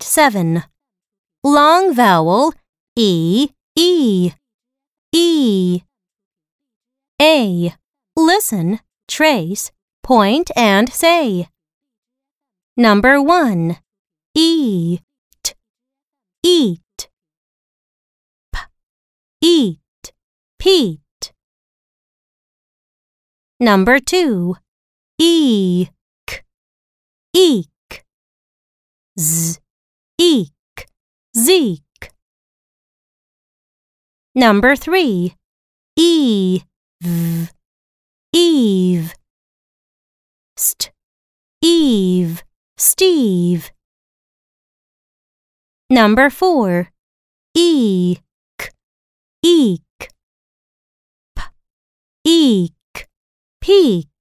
7. Long vowel E, E, E. A. Listen, trace, point, and say. Number 1. Eat, eat. P, eat, peat. Number 2. Eek, eek. Z, eek, zeek. Number 3. Eve, Eve. St, Eve, Steve. Number 4. Eek, eek. P, eek, peak.